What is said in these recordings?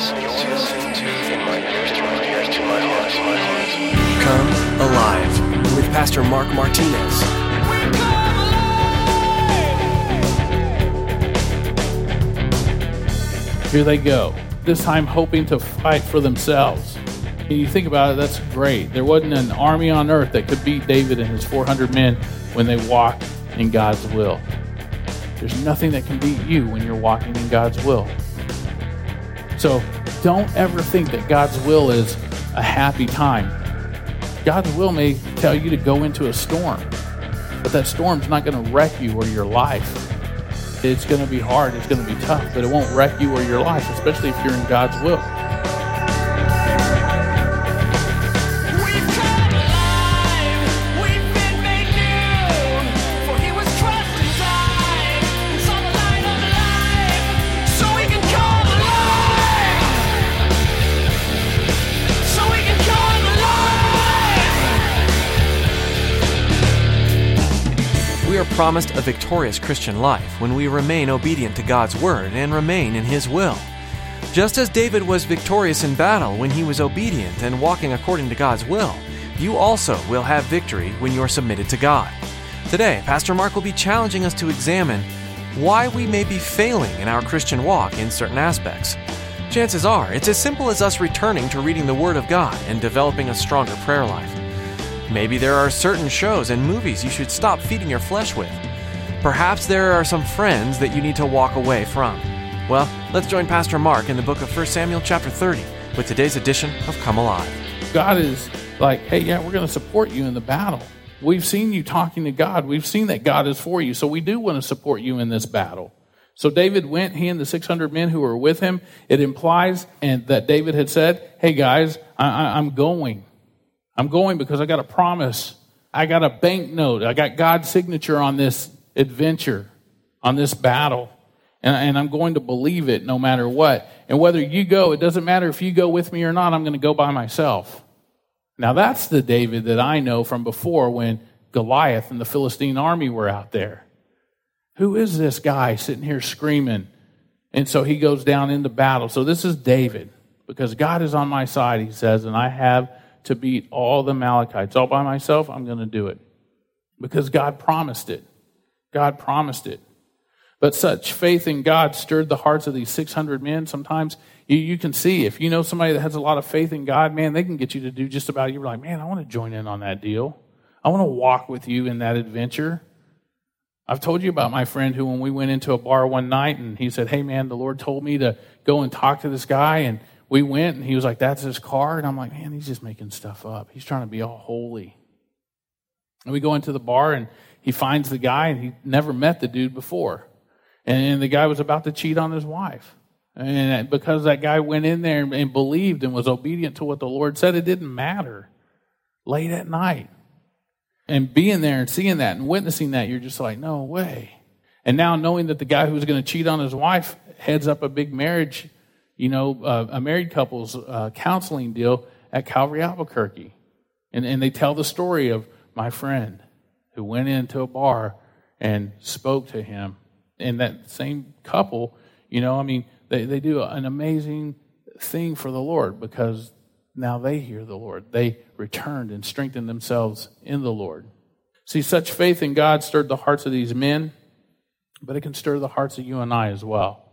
listening to In My Ears to My Ears to My Heart. Come Alive with Pastor Mark Martinez. Here they go, this time hoping to fight for themselves. And you think about it, that's great. There wasn't an army on earth that could beat David and his 400 men when they walked in God's will. There's nothing that can beat you when you're walking in God's will. So don't ever think that God's will is a happy time. God's will may tell you to go into a storm, but that storm's not going to wreck you or your life. It's going to be hard, it's going to be tough, but it won't wreck you or your life, especially if you're in God's will. Promised a victorious Christian life when we remain obedient to God's word and remain in His will. Just as David was victorious in battle when he was obedient and walking according to God's will, you also will have victory when you're submitted to God. Today, Pastor Mark will be challenging us to examine why we may be failing in our Christian walk in certain aspects. Chances are, it's as simple as us returning to reading the Word of God and developing a stronger prayer life. Maybe there are certain shows and movies you should stop feeding your flesh with. Perhaps there are some friends that you need to walk away from. Well, let's join Pastor Mark in the book of 1 Samuel chapter 30 with today's edition of Come Alive. God is like, hey, yeah, we're going to support you in the battle. We've seen you talking to God. We've seen that God is for you. So we do want to support you in this battle. So David went, he and the 600 men who were with him. It implies and that David had said, hey, guys, I, I, I'm going. I'm going because I got a promise. I got a banknote. I got God's signature on this adventure, on this battle. And, and I'm going to believe it no matter what. And whether you go, it doesn't matter if you go with me or not, I'm going to go by myself. Now, that's the David that I know from before when Goliath and the Philistine army were out there. Who is this guy sitting here screaming? And so he goes down into battle. So this is David because God is on my side, he says, and I have to beat all the Amalekites. All by myself, I'm going to do it because God promised it. God promised it. But such faith in God stirred the hearts of these 600 men. Sometimes you, you can see if you know somebody that has a lot of faith in God, man, they can get you to do just about. You're like, man, I want to join in on that deal. I want to walk with you in that adventure. I've told you about my friend who, when we went into a bar one night, and he said, "Hey, man, the Lord told me to go and talk to this guy," and we went, and he was like, "That's his car," and I'm like, "Man, he's just making stuff up. He's trying to be all holy." And we go into the bar, and he finds the guy, and he never met the dude before. And the guy was about to cheat on his wife. And because that guy went in there and believed and was obedient to what the Lord said, it didn't matter. Late at night. And being there and seeing that and witnessing that, you're just like, no way. And now knowing that the guy who was going to cheat on his wife heads up a big marriage, you know, uh, a married couple's uh, counseling deal at Calvary Albuquerque. And, and they tell the story of my friend who went into a bar and spoke to him and that same couple, you know, I mean, they, they do an amazing thing for the Lord because now they hear the Lord. They returned and strengthened themselves in the Lord. See, such faith in God stirred the hearts of these men, but it can stir the hearts of you and I as well.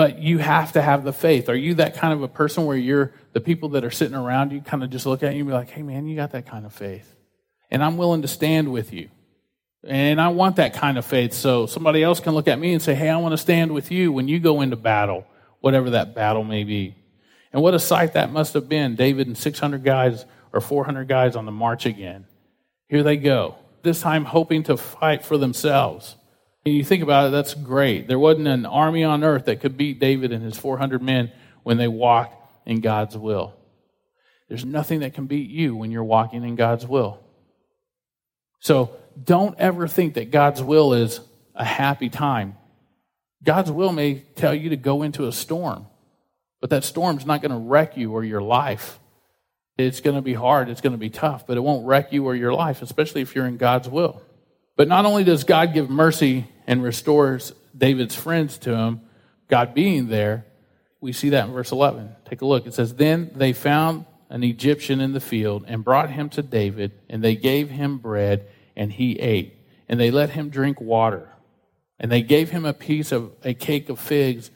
But you have to have the faith. Are you that kind of a person where you're the people that are sitting around you kind of just look at you and be like, hey, man, you got that kind of faith? And I'm willing to stand with you. And I want that kind of faith so somebody else can look at me and say, hey, I want to stand with you when you go into battle, whatever that battle may be. And what a sight that must have been. David and 600 guys or 400 guys on the march again. Here they go, this time hoping to fight for themselves. You think about it, that's great. There wasn't an army on earth that could beat David and his 400 men when they walked in God's will. There's nothing that can beat you when you're walking in God's will. So don't ever think that God's will is a happy time. God's will may tell you to go into a storm, but that storm's not going to wreck you or your life. It's going to be hard, it's going to be tough, but it won't wreck you or your life, especially if you're in God's will. But not only does God give mercy and restores David's friends to him, God being there, we see that in verse 11. Take a look. It says, Then they found an Egyptian in the field and brought him to David, and they gave him bread, and he ate. And they let him drink water. And they gave him a piece of a cake of figs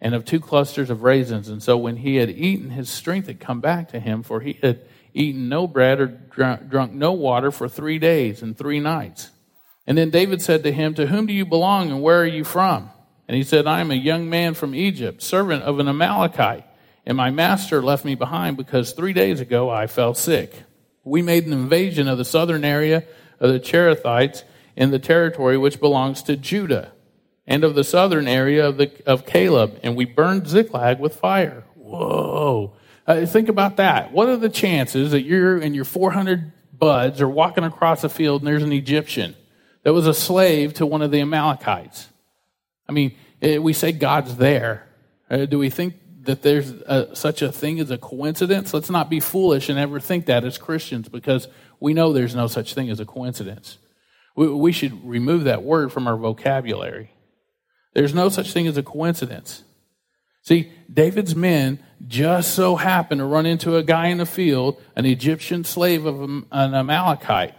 and of two clusters of raisins. And so when he had eaten, his strength had come back to him, for he had eaten no bread or drunk, no water for three days and three nights. And then David said to him, To whom do you belong, and where are you from? And he said, I am a young man from Egypt, servant of an Amalekite, and my master left me behind because three days ago I fell sick. We made an invasion of the southern area of the Cherethites in the territory which belongs to Judah, and of the southern area of, the, of Caleb, and we burned Ziklag with fire. Whoa. Uh, think about that. What are the chances that you're and your 400 buds are walking across a field and there's an Egyptian that was a slave to one of the Amalekites? I mean, eh, we say God's there. Uh, do we think that there's a, such a thing as a coincidence? Let's not be foolish and ever think that as Christians because we know there's no such thing as a coincidence. We, we should remove that word from our vocabulary. There's no such thing as a coincidence. See, David's men just so happened to run into a guy in the field, an Egyptian slave of an Amalekite,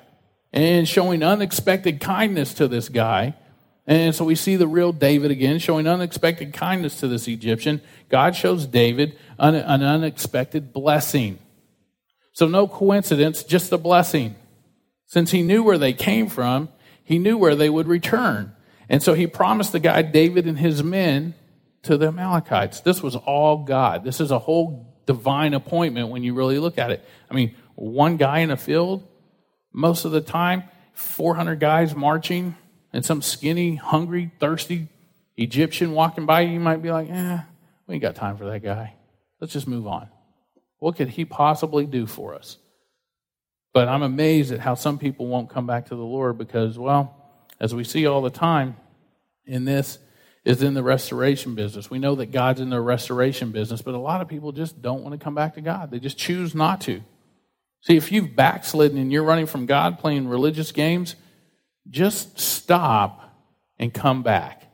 and showing unexpected kindness to this guy. And so we see the real David again showing unexpected kindness to this Egyptian. God shows David an, an unexpected blessing. So no coincidence, just a blessing. Since he knew where they came from, he knew where they would return. And so he promised the guy David and his men to the Amalekites. This was all God. This is a whole divine appointment when you really look at it. I mean, one guy in a field, most of the time, 400 guys marching, and some skinny, hungry, thirsty Egyptian walking by, you might be like, eh, we ain't got time for that guy. Let's just move on. What could he possibly do for us? But I'm amazed at how some people won't come back to the Lord because, well, as we see all the time in this, is in the restoration business. We know that God's in the restoration business, but a lot of people just don't want to come back to God. They just choose not to. See, if you've backslidden and you're running from God playing religious games, just stop and come back.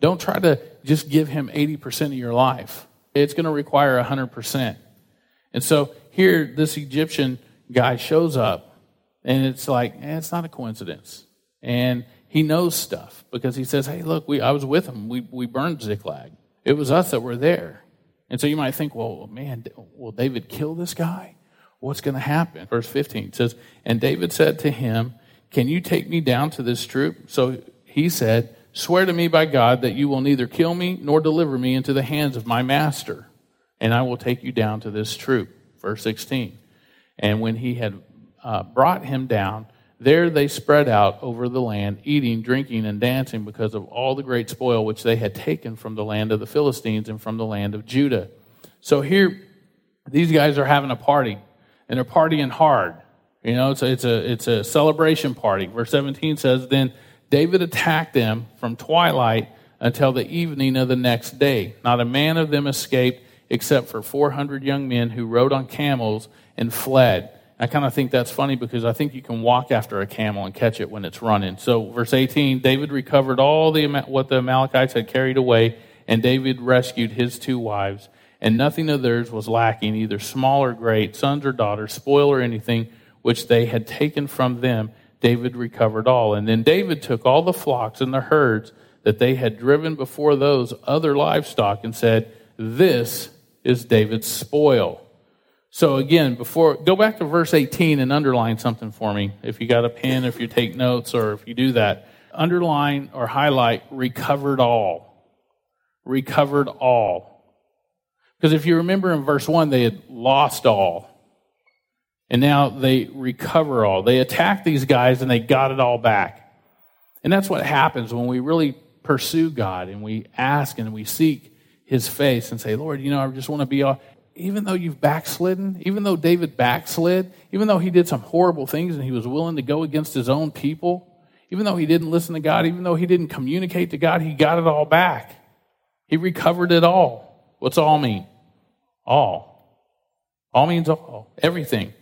Don't try to just give Him 80% of your life, it's going to require 100%. And so here, this Egyptian guy shows up, and it's like, eh, it's not a coincidence. And he knows stuff because he says, Hey, look, we, I was with him. We, we burned Ziklag. It was us that were there. And so you might think, well, man, will David kill this guy? What's going to happen? Verse 15 says, And David said to him, Can you take me down to this troop? So he said, Swear to me by God that you will neither kill me nor deliver me into the hands of my master, and I will take you down to this troop. Verse 16. And when he had uh, brought him down, there they spread out over the land, eating, drinking, and dancing because of all the great spoil which they had taken from the land of the Philistines and from the land of Judah. So here, these guys are having a party, and they're partying hard. You know, it's a, it's a, it's a celebration party. Verse 17 says, Then David attacked them from twilight until the evening of the next day. Not a man of them escaped except for 400 young men who rode on camels and fled. I kind of think that's funny because I think you can walk after a camel and catch it when it's running. So, verse 18 David recovered all the, what the Amalekites had carried away, and David rescued his two wives, and nothing of theirs was lacking, either small or great, sons or daughters, spoil or anything which they had taken from them. David recovered all. And then David took all the flocks and the herds that they had driven before those other livestock and said, This is David's spoil. So again, before go back to verse 18 and underline something for me. If you got a pen, if you take notes, or if you do that, underline or highlight recovered all. Recovered all. Because if you remember in verse 1, they had lost all. And now they recover all. They attack these guys and they got it all back. And that's what happens when we really pursue God and we ask and we seek his face and say, Lord, you know, I just want to be all even though you've backslidden, even though David backslid, even though he did some horrible things and he was willing to go against his own people, even though he didn't listen to God, even though he didn't communicate to God, he got it all back. He recovered it all. What's all mean? All. All means all, everything.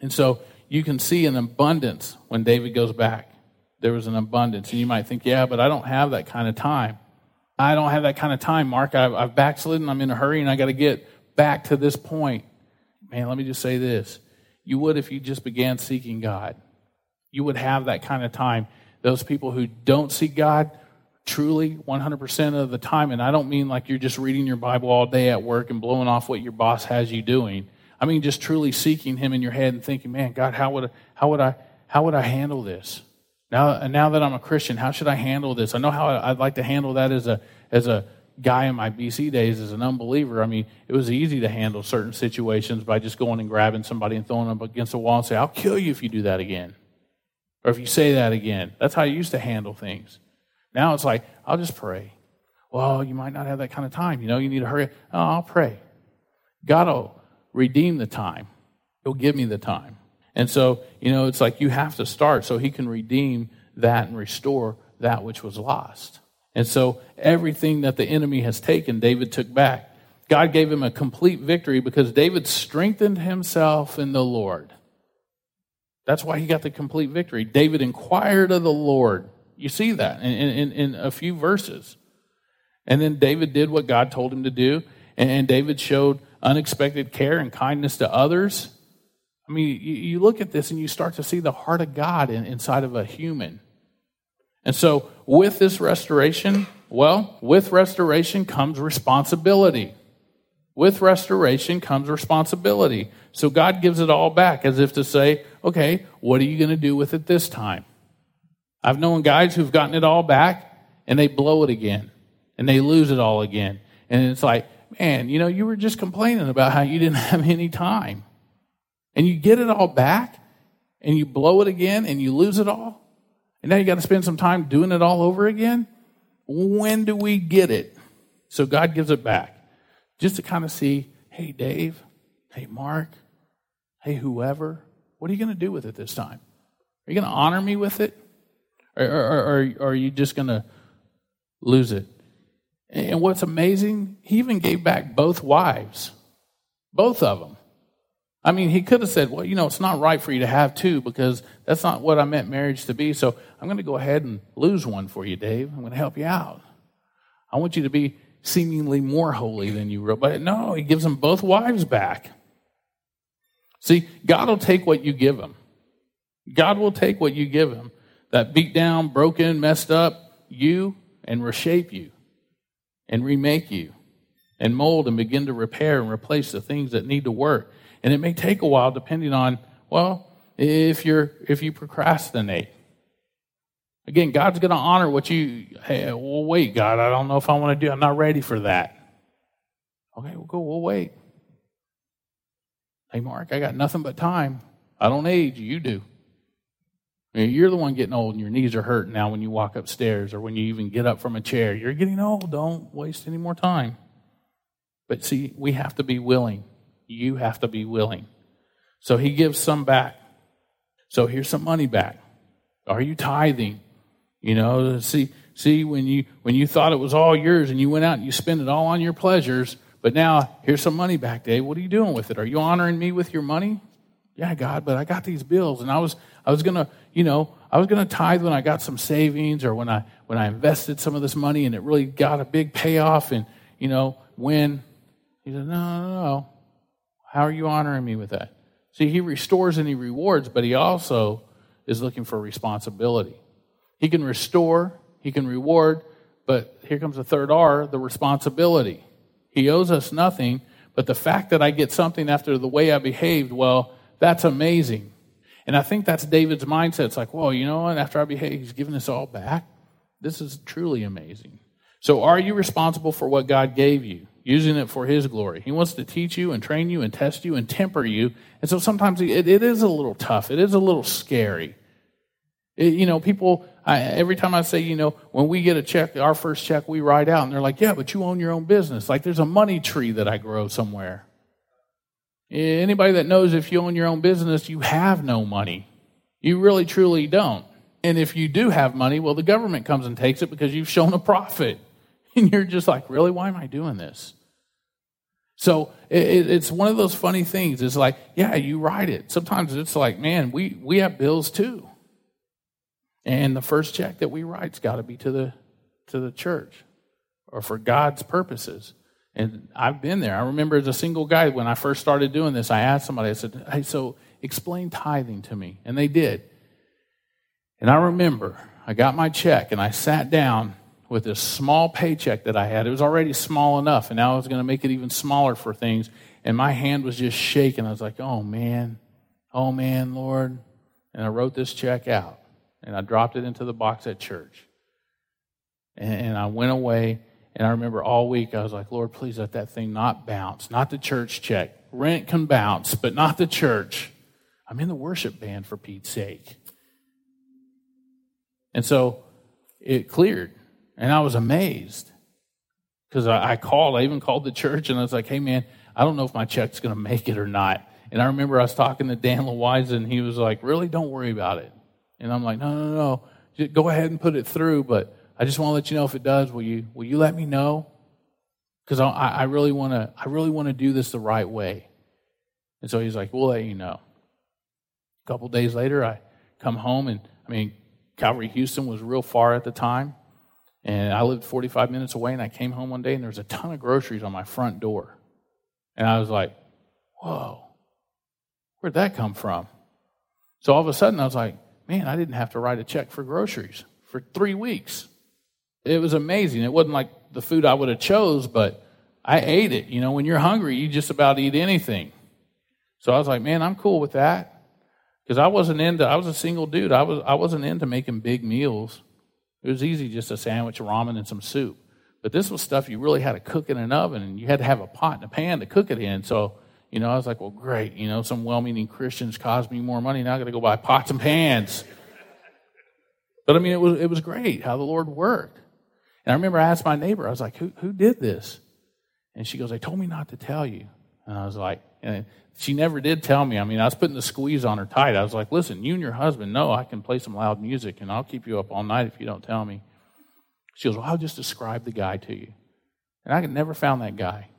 And so you can see an abundance when David goes back. There was an abundance. And you might think, yeah, but I don't have that kind of time. I don't have that kind of time, Mark. I've, I've backslidden. I'm in a hurry and I got to get back to this point. Man, let me just say this. You would if you just began seeking God. You would have that kind of time. Those people who don't seek God truly 100% of the time, and I don't mean like you're just reading your Bible all day at work and blowing off what your boss has you doing. I mean just truly seeking Him in your head and thinking, man, God, how would, how would, I, how would I handle this? Now, now that I'm a Christian, how should I handle this? I know how I'd like to handle that as a, as a guy in my BC days as an unbeliever. I mean, it was easy to handle certain situations by just going and grabbing somebody and throwing them against the wall and say, I'll kill you if you do that again. Or if you say that again. That's how I used to handle things. Now it's like, I'll just pray. Well, you might not have that kind of time. You know, you need to hurry. Oh, I'll pray. God will redeem the time. He'll give me the time. And so, you know, it's like you have to start so he can redeem that and restore that which was lost. And so everything that the enemy has taken, David took back. God gave him a complete victory because David strengthened himself in the Lord. That's why he got the complete victory. David inquired of the Lord. You see that in, in, in a few verses. And then David did what God told him to do. And David showed unexpected care and kindness to others. I mean, you, look at this and you start to see the heart of God in, inside of a human. And so, with this restoration, well, with restoration comes responsibility. With restoration comes responsibility. So, God gives it all back as if to say, okay, what are you going to do with it this time? I've known guys who've gotten it all back and they blow it again and they lose it all again. And it's like, man, you know, you were just complaining about how you didn't have any time. And you get it all back and you blow it again and you lose it all. And now you got to spend some time doing it all over again. When do we get it? So God gives it back just to kind of see hey, Dave, hey, Mark, hey, whoever, what are you going to do with it this time? Are you going to honor me with it? Or, or, or, are you just going to lose it? And what's amazing, he even gave back both wives, both of them. I mean, he could have said, well, you know, it's not right for you to have two because that's not what I meant marriage to be. So I'm going to go ahead and lose one for you, Dave. I'm going to help you out. I want you to be seemingly more holy than you were. But no, he gives them both wives back. See, God will take what you give him. God will take what you give him. That beat down, broken, messed up you and reshape you and remake you and mold and begin to repair and replace the things that need to work. And it may take a while depending on, well, if you're if you procrastinate. Again, God's going to honor what you hey, well wait, God, I don't know if I want to do. I'm not ready for that. Okay, we'll go, we'll wait. Hey Mark, I got nothing but time. I don't age, you do. You're the one getting old and your knees are hurting now when you walk upstairs or when you even get up from a chair. You're getting old. Don't waste any more time. But see, we have to be willing. You have to be willing. So he gives some back. So here's some money back. Are you tithing? You know, see, see when you when you thought it was all yours and you went out and you spent it all on your pleasures, but now here's some money back, Dave. What are you doing with it? Are you honoring me with your money? Yeah, God, but I got these bills and I was I was gonna, you know, I was gonna tithe when I got some savings or when I when I invested some of this money and it really got a big payoff and you know, when he said, No, no, no. How are you honoring me with that? See, he restores and he rewards, but he also is looking for responsibility. He can restore, he can reward, but here comes the third R the responsibility. He owes us nothing, but the fact that I get something after the way I behaved, well, that's amazing. And I think that's David's mindset. It's like, well, you know what? After I behave, he's giving us all back. This is truly amazing. So, are you responsible for what God gave you? using it for His glory. He wants to teach you and train you and test you and temper you. And so sometimes it, it is a little tough. It is a little scary. It, you know, people, I, every time I say, you know, when we get a check, our first check we write out, and they're like, yeah, but you own your own business. Like there's a money tree that I grow somewhere. Eh, anybody that knows if you own your own business, you have no money. You really, truly don't. And if you do have money, well, the government comes and takes it because you've shown a profit. And you're just like, really? Why am I doing this? So it, it's one of those funny things. It's like, yeah, you write it. Sometimes it's like, man, we, we have bills too. And the first check that we write's got to be to the, to the church or for God's purposes. And I've been there. I remember as a single guy when I first started doing this, I asked somebody, I said, Hey, so explain tithing to me. And they did. And I remember I got my check and I sat down with this small paycheck that I had. It was already small enough, and now I was going to make it even smaller for things. And my hand was just shaking. I was like, oh man, oh man, Lord. And I wrote this check out and I dropped it into the box at church. And, and I went away. And I remember all week I was like, Lord, please let that thing not bounce, not the church check. Rent can bounce, but not the church. I'm in the worship band for Pete's sake. And so it cleared. And I was amazed because I, called, I even called the church and I was like, hey man, I don't know if my check's going to make it or not. And I remember I was talking to Dan Lewise and he was like, really, don't worry about it. And I'm like, no, no, no, Just go ahead and put it through, but I just want to let you know if it does. Will you, will you let me know? Because I, I really want to, I really want to do this the right way. And so he's like, we'll let you know. A couple days later, I come home and I mean, Calvary Houston was real far at the time. And I lived 45 minutes away, and I came home one day, and there was a ton of groceries on my front door. And I was like, whoa, where'd that come from? So all of a sudden, I was like, man, I didn't have to write a check for groceries for three weeks. It was amazing. It wasn't like the food I would have chose, but I ate it. You know, when you're hungry, you just about eat anything. So I was like, man, I'm cool with that. Because I wasn't into, I was a single dude. I, was, I wasn't into making big meals. It was easy just a sandwich, ramen, and some soup. But this was stuff you really had to cook in an oven, and you had to have a pot and a pan to cook it in. So, you know, I was like, well, great. You know, some well meaning Christians caused me more money. Now I got to go buy pots and pans. But I mean, it was, it was great how the Lord worked. And I remember I asked my neighbor, I was like, who, who did this? And she goes, they told me not to tell you. And I was like, and she never did tell me. I mean, I was putting the squeeze on her tight. I was like, listen, you and your husband know I can play some loud music and I'll keep you up all night if you don't tell me. She goes, well, I'll just describe the guy to you. And I never found that guy.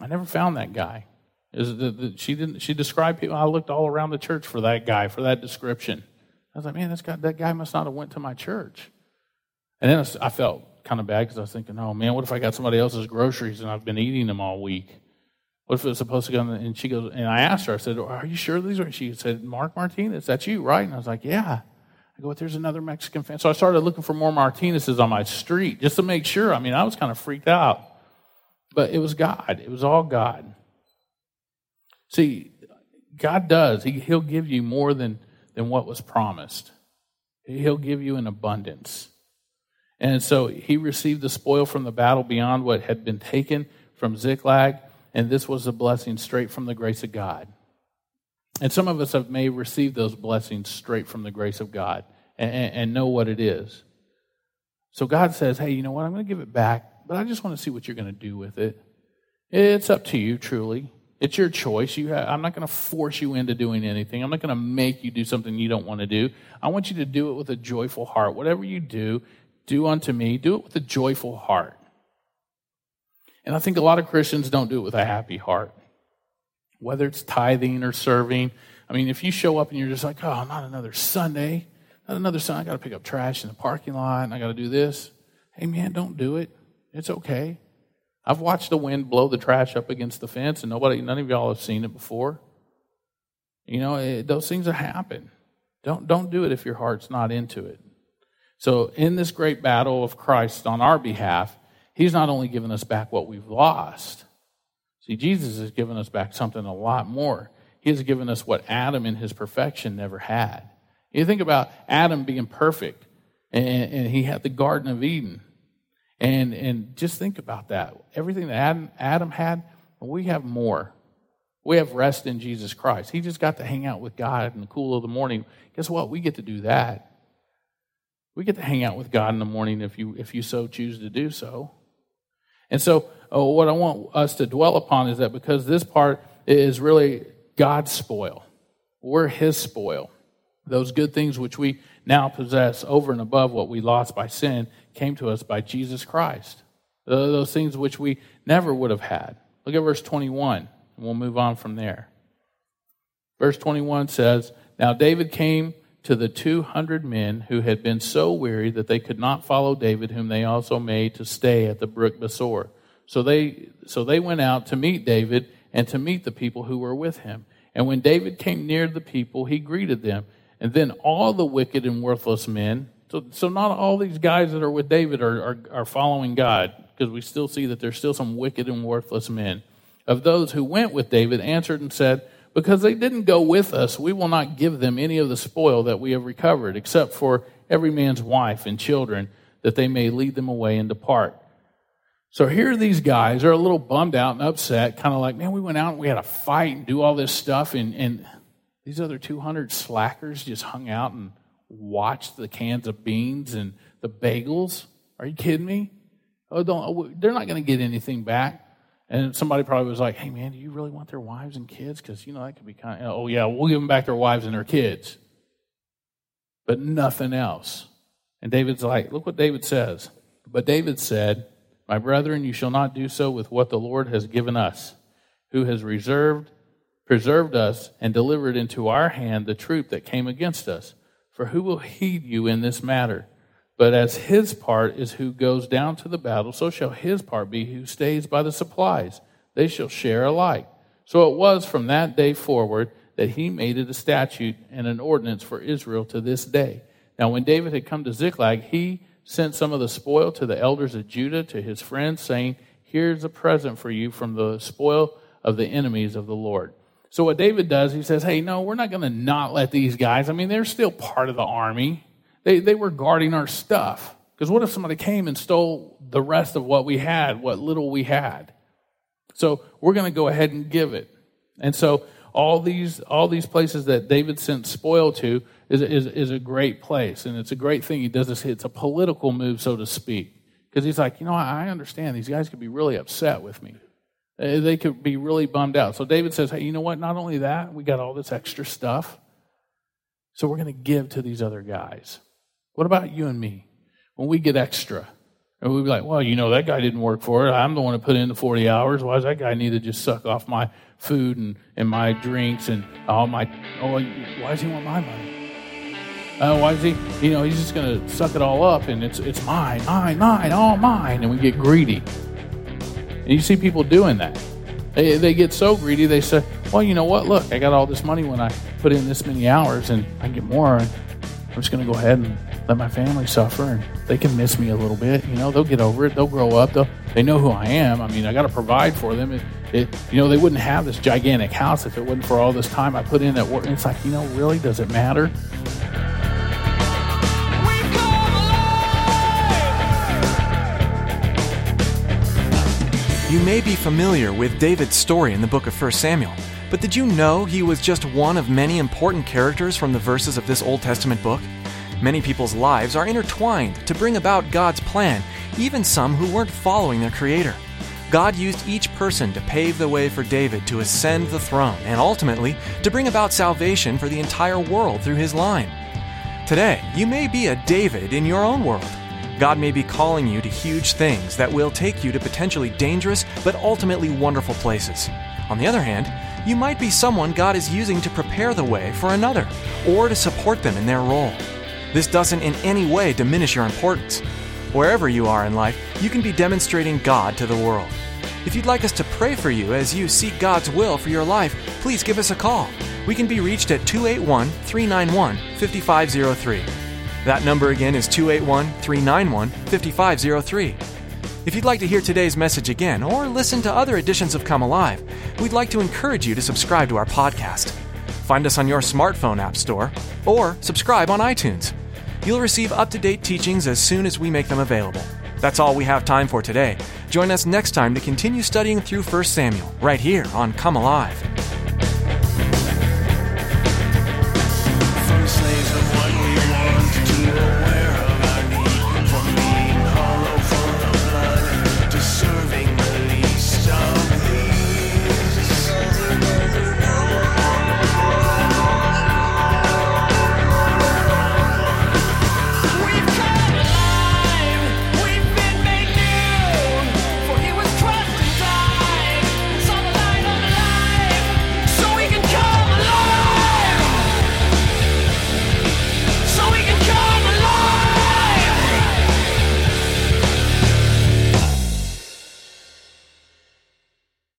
I never found that guy. The, the, she didn't. She described people. I looked all around the church for that guy for that description. I was like, man, that guy must not have went to my church. And then I felt kind of bad because I was thinking, oh man, what if I got somebody else's groceries and I've been eating them all week? What if it was supposed to go? And she goes, and I asked her, I said, are you sure these are? She said, Mark Martinez, that's you, right? And I was like, yeah. I go, but there's another Mexican fan. So I started looking for more Martinez's on my street just to make sure. I mean, I was kind of freaked out. But it was God. It was all God. See, God does. He, he'll give you more than, than what was promised. He'll give you an abundance. And so he received the spoil from the battle beyond what had been taken from Ziklag, and this was a blessing straight from the grace of God. And some of us have may receive those blessings straight from the grace of God and, and know what it is. So God says, hey, you know what? I'm going to give it back, but I just want to see what you're going to do with it. It's up to you, truly. It's your choice. You have, I'm not going to force you into doing anything. I'm not going to make you do something you don't want to do. I want you to do it with a joyful heart. Whatever you do, do unto me. Do it with a joyful heart. And I think a lot of Christians don't do it with a happy heart whether it's tithing or serving. I mean, if you show up and you're just like, oh, not another Sunday, not another Sunday, I got to pick up trash in the parking lot and I got to do this. Hey, man, don't do it. It's okay. I've watched the wind blow the trash up against the fence, and nobody, none of y'all have seen it before. You know, it, those things happen. Don't don't do it if your heart's not into it. So, in this great battle of Christ on our behalf, He's not only given us back what we've lost, See, Jesus has given us back something a lot more. He has given us what Adam in his perfection never had. You think about Adam being perfect, and, and he had the Garden of Eden. And, and just think about that. Everything that Adam, Adam had, we have more. We have rest in Jesus Christ. He just got to hang out with God in the cool of the morning. Guess what? We get to do that. We get to hang out with God in the morning if you, if you so choose to do so. And so, uh, what I want us to dwell upon is that because this part is really God's spoil, we're His spoil. Those good things which we now possess over and above what we lost by sin came to us by Jesus Christ. Those things which we never would have had. Look at verse 21, and we'll move on from there. Verse 21 says, Now David came to the 200 men who had been so weary that they could not follow David, whom they also made to stay at the brook Besor. So they, so they went out to meet David and to meet the people who were with him. And when David came near the people, he greeted them. And then all the wicked and worthless men, so, so not all these guys that are with David are, are, are following God, because we still see that there's still some wicked and worthless men. Of those who went with David answered and said, Because they didn't go with us, we will not give them any of the spoil that we have recovered, except for every man's wife and children, that they may lead them away and depart. So here these guys are a little bummed out and upset, kind of like, man, we went out and we had a fight and do all this stuff, and, and these other 200 slackers just hung out and watched the cans of beans and the bagels. Are you kidding me? Oh, don't, oh, they're not going to get anything back. And somebody probably was like, hey, man, do you really want their wives and kids? Because, you know, that could be kind of, oh, yeah, we'll give them back their wives and their kids. But nothing else. And David's like, look what David says. But David said, My brethren, you shall not do so with what the Lord has given us, who has reserved, preserved us, and delivered into our hand the troop that came against us. For who will heed you in this matter? But as his part is who goes down to the battle, so shall his part be who stays by the supplies. They shall share alike. So it was from that day forward that he made it a statute and an ordinance for Israel to this day. Now, when David had come to Ziklag, he sent some of the spoil to the elders of Judah, to his friends, saying, Here's a present for you from the spoil of the enemies of the Lord. So, what David does, he says, Hey, no, we're not going to not let these guys. I mean, they're still part of the army. They, they were guarding our stuff. Because what if somebody came and stole the rest of what we had, what little we had? So, we're going to go ahead and give it. And so, all these all these places that David sent spoil to is, is, is a great place, and it's a great thing. He does this. It's a political move, so to speak, because he's like, you know, I understand these guys could be really upset with me. They could be really bummed out. So David says, hey, you know what? Not only that, we got all this extra stuff, so we're going to give to these other guys. What about you and me? When we get extra, and we'd be like, well, you know, that guy didn't work for it. I'm the one who put in the 40 hours. Why does that guy need to just suck off my food and, and my drinks and all my, oh, why does he want my money? Uh, why is he, you know, he's just going to suck it all up and it's, it's mine, mine, mine, all mine. And we get greedy. And you see people doing that. They, they get so greedy, they say, well, you know what? Look, I got all this money when I put in this many hours and I get more. I'm just going to go ahead and let my family suffer and they can miss me a little bit. You know, they'll get over it. They'll grow up. They'll, they know who I am. I mean, I got to provide for them. It, it, you know, they wouldn't have this gigantic house if it wasn't for all this time I put in at work. It's like, you know, really, does it matter? You may be familiar with David's story in the book of 1 Samuel, but did you know he was just one of many important characters from the verses of this Old Testament book? Many people's lives are intertwined to bring about God's plan, even some who weren't following their Creator. God used each person to pave the way for David to ascend the throne and ultimately to bring about salvation for the entire world through his line. Today, you may be a David in your own world. God may be calling you to huge things that will take you to potentially dangerous but ultimately wonderful places. On the other hand, you might be someone God is using to prepare the way for another or to support them in their role. This doesn't in any way diminish your importance. Wherever you are in life, you can be demonstrating God to the world. If you'd like us to pray for you as you seek God's will for your life, please give us a call. We can be reached at 281 391 5503. That number again is 281 391 5503. If you'd like to hear today's message again or listen to other editions of Come Alive, we'd like to encourage you to subscribe to our podcast. Find us on your smartphone app store or subscribe on iTunes. You'll receive up to date teachings as soon as we make them available. That's all we have time for today. Join us next time to continue studying through 1 Samuel, right here on Come Alive.